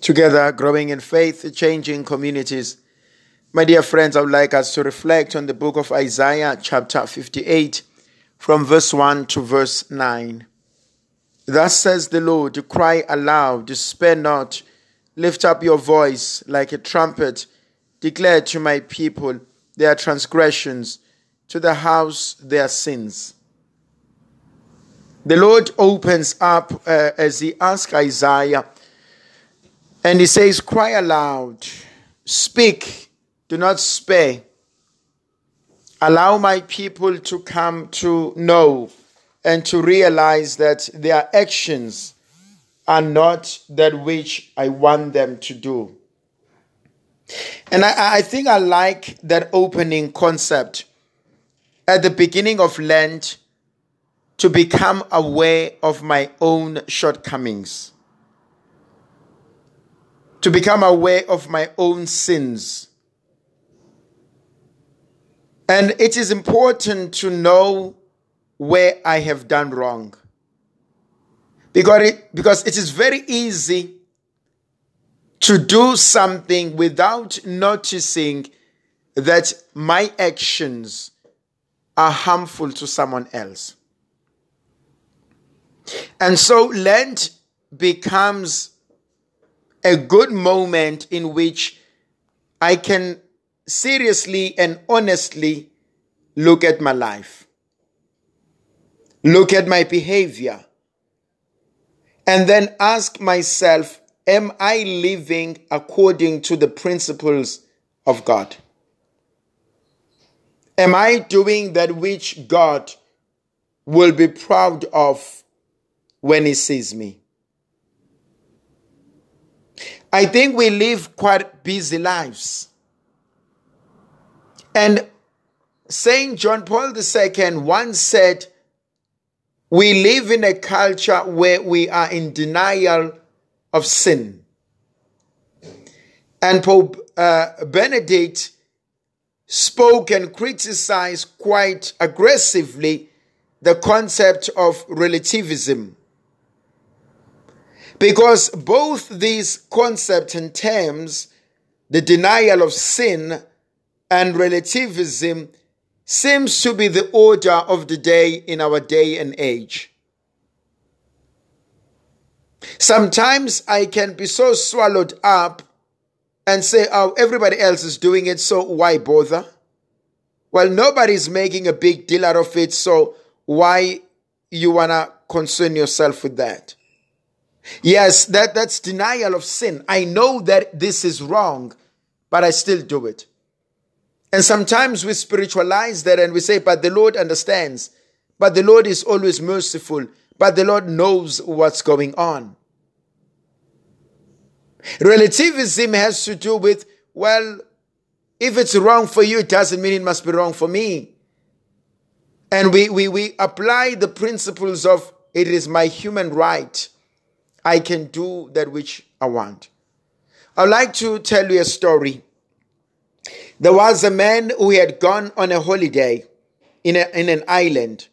Together, growing in faith, changing communities. My dear friends, I would like us to reflect on the book of Isaiah, chapter 58, from verse 1 to verse 9. Thus says the Lord, cry aloud, spare not, lift up your voice like a trumpet, declare to my people their transgressions, to the house their sins. The Lord opens up uh, as he asks Isaiah, and he says, Cry aloud, speak, do not spare. Allow my people to come to know and to realize that their actions are not that which I want them to do. And I, I think I like that opening concept at the beginning of Lent to become aware of my own shortcomings, to become aware of my own sins. And it is important to know where I have done wrong. Because it, because it is very easy to do something without noticing that my actions are harmful to someone else. And so Lent becomes a good moment in which I can seriously and honestly look at my life, look at my behavior, and then ask myself, am I living according to the principles of God? Am I doing that which God will be proud of when He sees me? I think we live quite busy lives. And St. John Paul II once said, We live in a culture where we are in denial of sin. And Pope uh, Benedict spoke and criticized quite aggressively the concept of relativism. Because both these concepts and terms, the denial of sin and relativism, seems to be the order of the day in our day and age. Sometimes I can be so swallowed up and say, oh, everybody else is doing it, so why bother? Well, nobody's making a big deal out of it, so why you wanna concern yourself with that? Yes, that, that's denial of sin. I know that this is wrong, but I still do it. And sometimes we spiritualize that and we say, but the Lord understands. But the Lord is always merciful. But the Lord knows what's going on. Relativism has to do with, well, if it's wrong for you, it doesn't mean it must be wrong for me. And we, we, we apply the principles of it is my human right. I can do that which I want. I'd like to tell you a story. There was a man who had gone on a holiday in, a, in an island.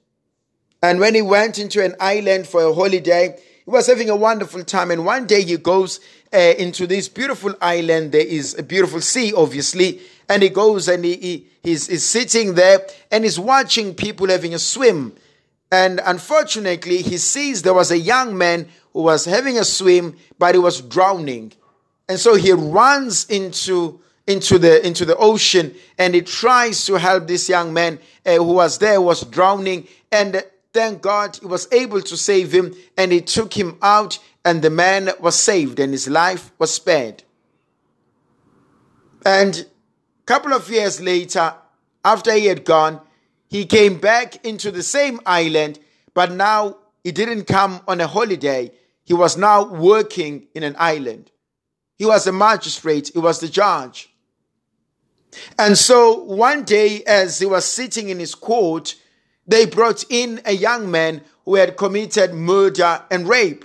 And when he went into an island for a holiday, he was having a wonderful time. And one day he goes uh, into this beautiful island. There is a beautiful sea, obviously. And he goes and he, he he's, he's sitting there and he's watching people having a swim. And unfortunately, he sees there was a young man who was having a swim, but he was drowning. And so he runs into into the into the ocean and he tries to help this young man uh, who was there was drowning and thank god he was able to save him and he took him out and the man was saved and his life was spared and a couple of years later after he had gone he came back into the same island but now he didn't come on a holiday. He was now working in an island. He was a magistrate. He was the judge. And so one day, as he was sitting in his court, they brought in a young man who had committed murder and rape.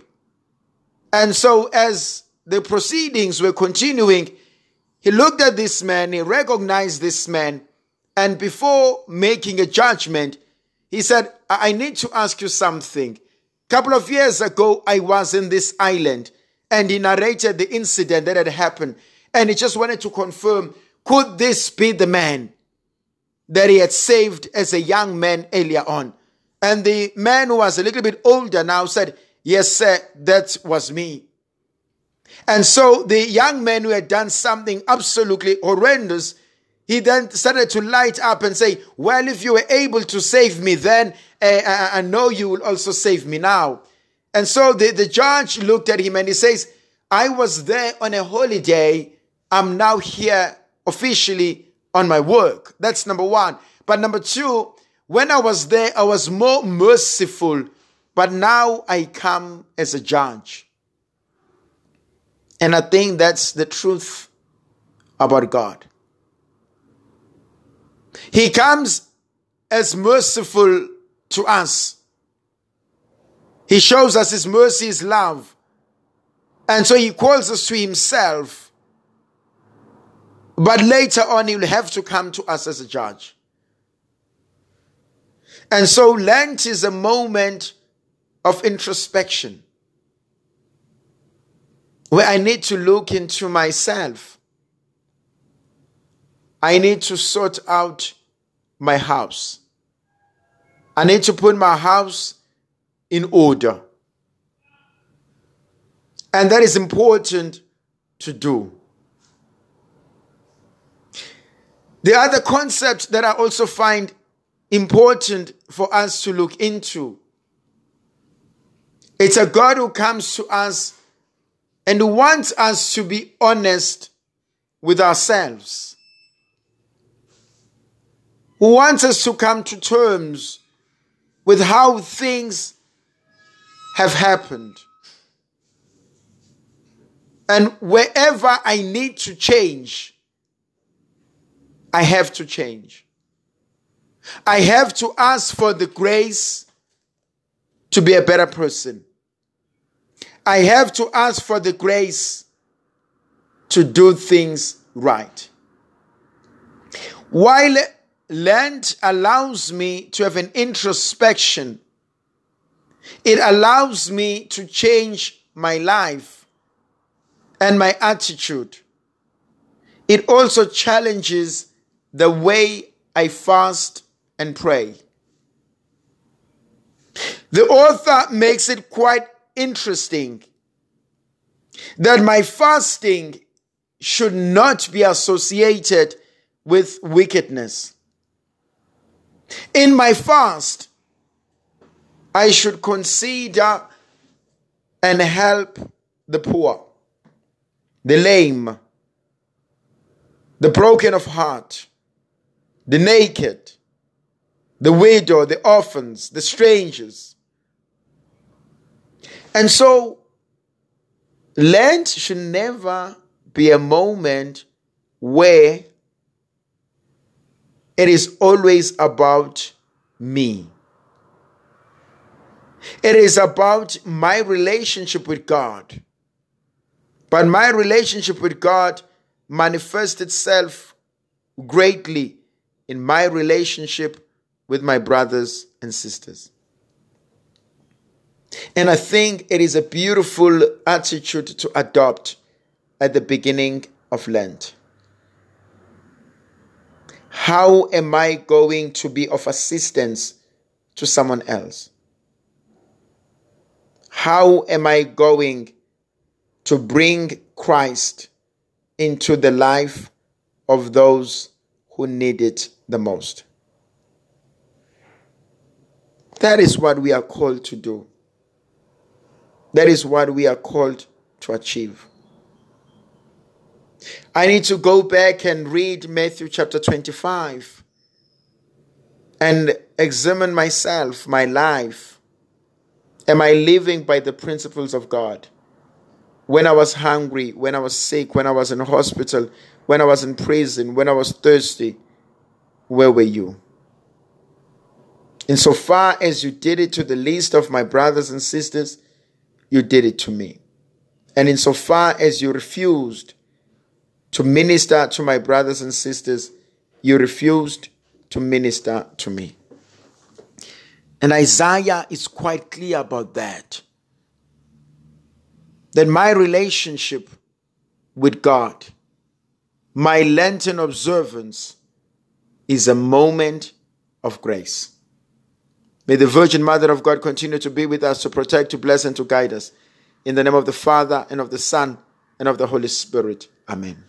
And so, as the proceedings were continuing, he looked at this man, he recognized this man, and before making a judgment, he said, I need to ask you something. A couple of years ago, I was in this island, and he narrated the incident that had happened. And he just wanted to confirm could this be the man that he had saved as a young man earlier on? And the man who was a little bit older now said, Yes, sir, that was me. And so the young man who had done something absolutely horrendous, he then started to light up and say, Well, if you were able to save me then, uh, I know you will also save me now. And so the, the judge looked at him and he says, I was there on a holiday. I'm now here officially on my work. That's number one. But number two, when I was there, I was more merciful, but now I come as a judge. And I think that's the truth about God. He comes as merciful to us. He shows us His mercy, His love. And so He calls us to Himself. But later on, He will have to come to us as a judge. And so Lent is a moment of introspection where I need to look into myself. I need to sort out my house. I need to put my house in order. And that is important to do. The other concept that I also find important for us to look into it's a God who comes to us and wants us to be honest with ourselves. Who wants us to come to terms with how things have happened. And wherever I need to change, I have to change. I have to ask for the grace to be a better person. I have to ask for the grace to do things right. While Lent allows me to have an introspection, it allows me to change my life and my attitude. It also challenges the way I fast and pray. The author makes it quite interesting that my fasting should not be associated with wickedness. In my fast, I should consider and help the poor, the lame, the broken of heart, the naked, the widow, the orphans, the strangers. And so, Lent should never be a moment where it is always about me. It is about my relationship with God. But my relationship with God manifests itself greatly in my relationship with my brothers and sisters. And I think it is a beautiful attitude to adopt at the beginning of Lent. How am I going to be of assistance to someone else? How am I going to bring Christ into the life of those who need it the most? That is what we are called to do. That is what we are called to achieve. I need to go back and read Matthew chapter 25 and examine myself, my life. Am I living by the principles of God? When I was hungry, when I was sick, when I was in hospital, when I was in prison, when I was thirsty, where were you? Insofar as you did it to the least of my brothers and sisters, you did it to me. And insofar as you refused to minister to my brothers and sisters, you refused to minister to me. And Isaiah is quite clear about that. that my relationship with God, my Lenten observance, is a moment of grace. May the Virgin Mother of God continue to be with us, to protect, to bless, and to guide us. In the name of the Father, and of the Son, and of the Holy Spirit. Amen.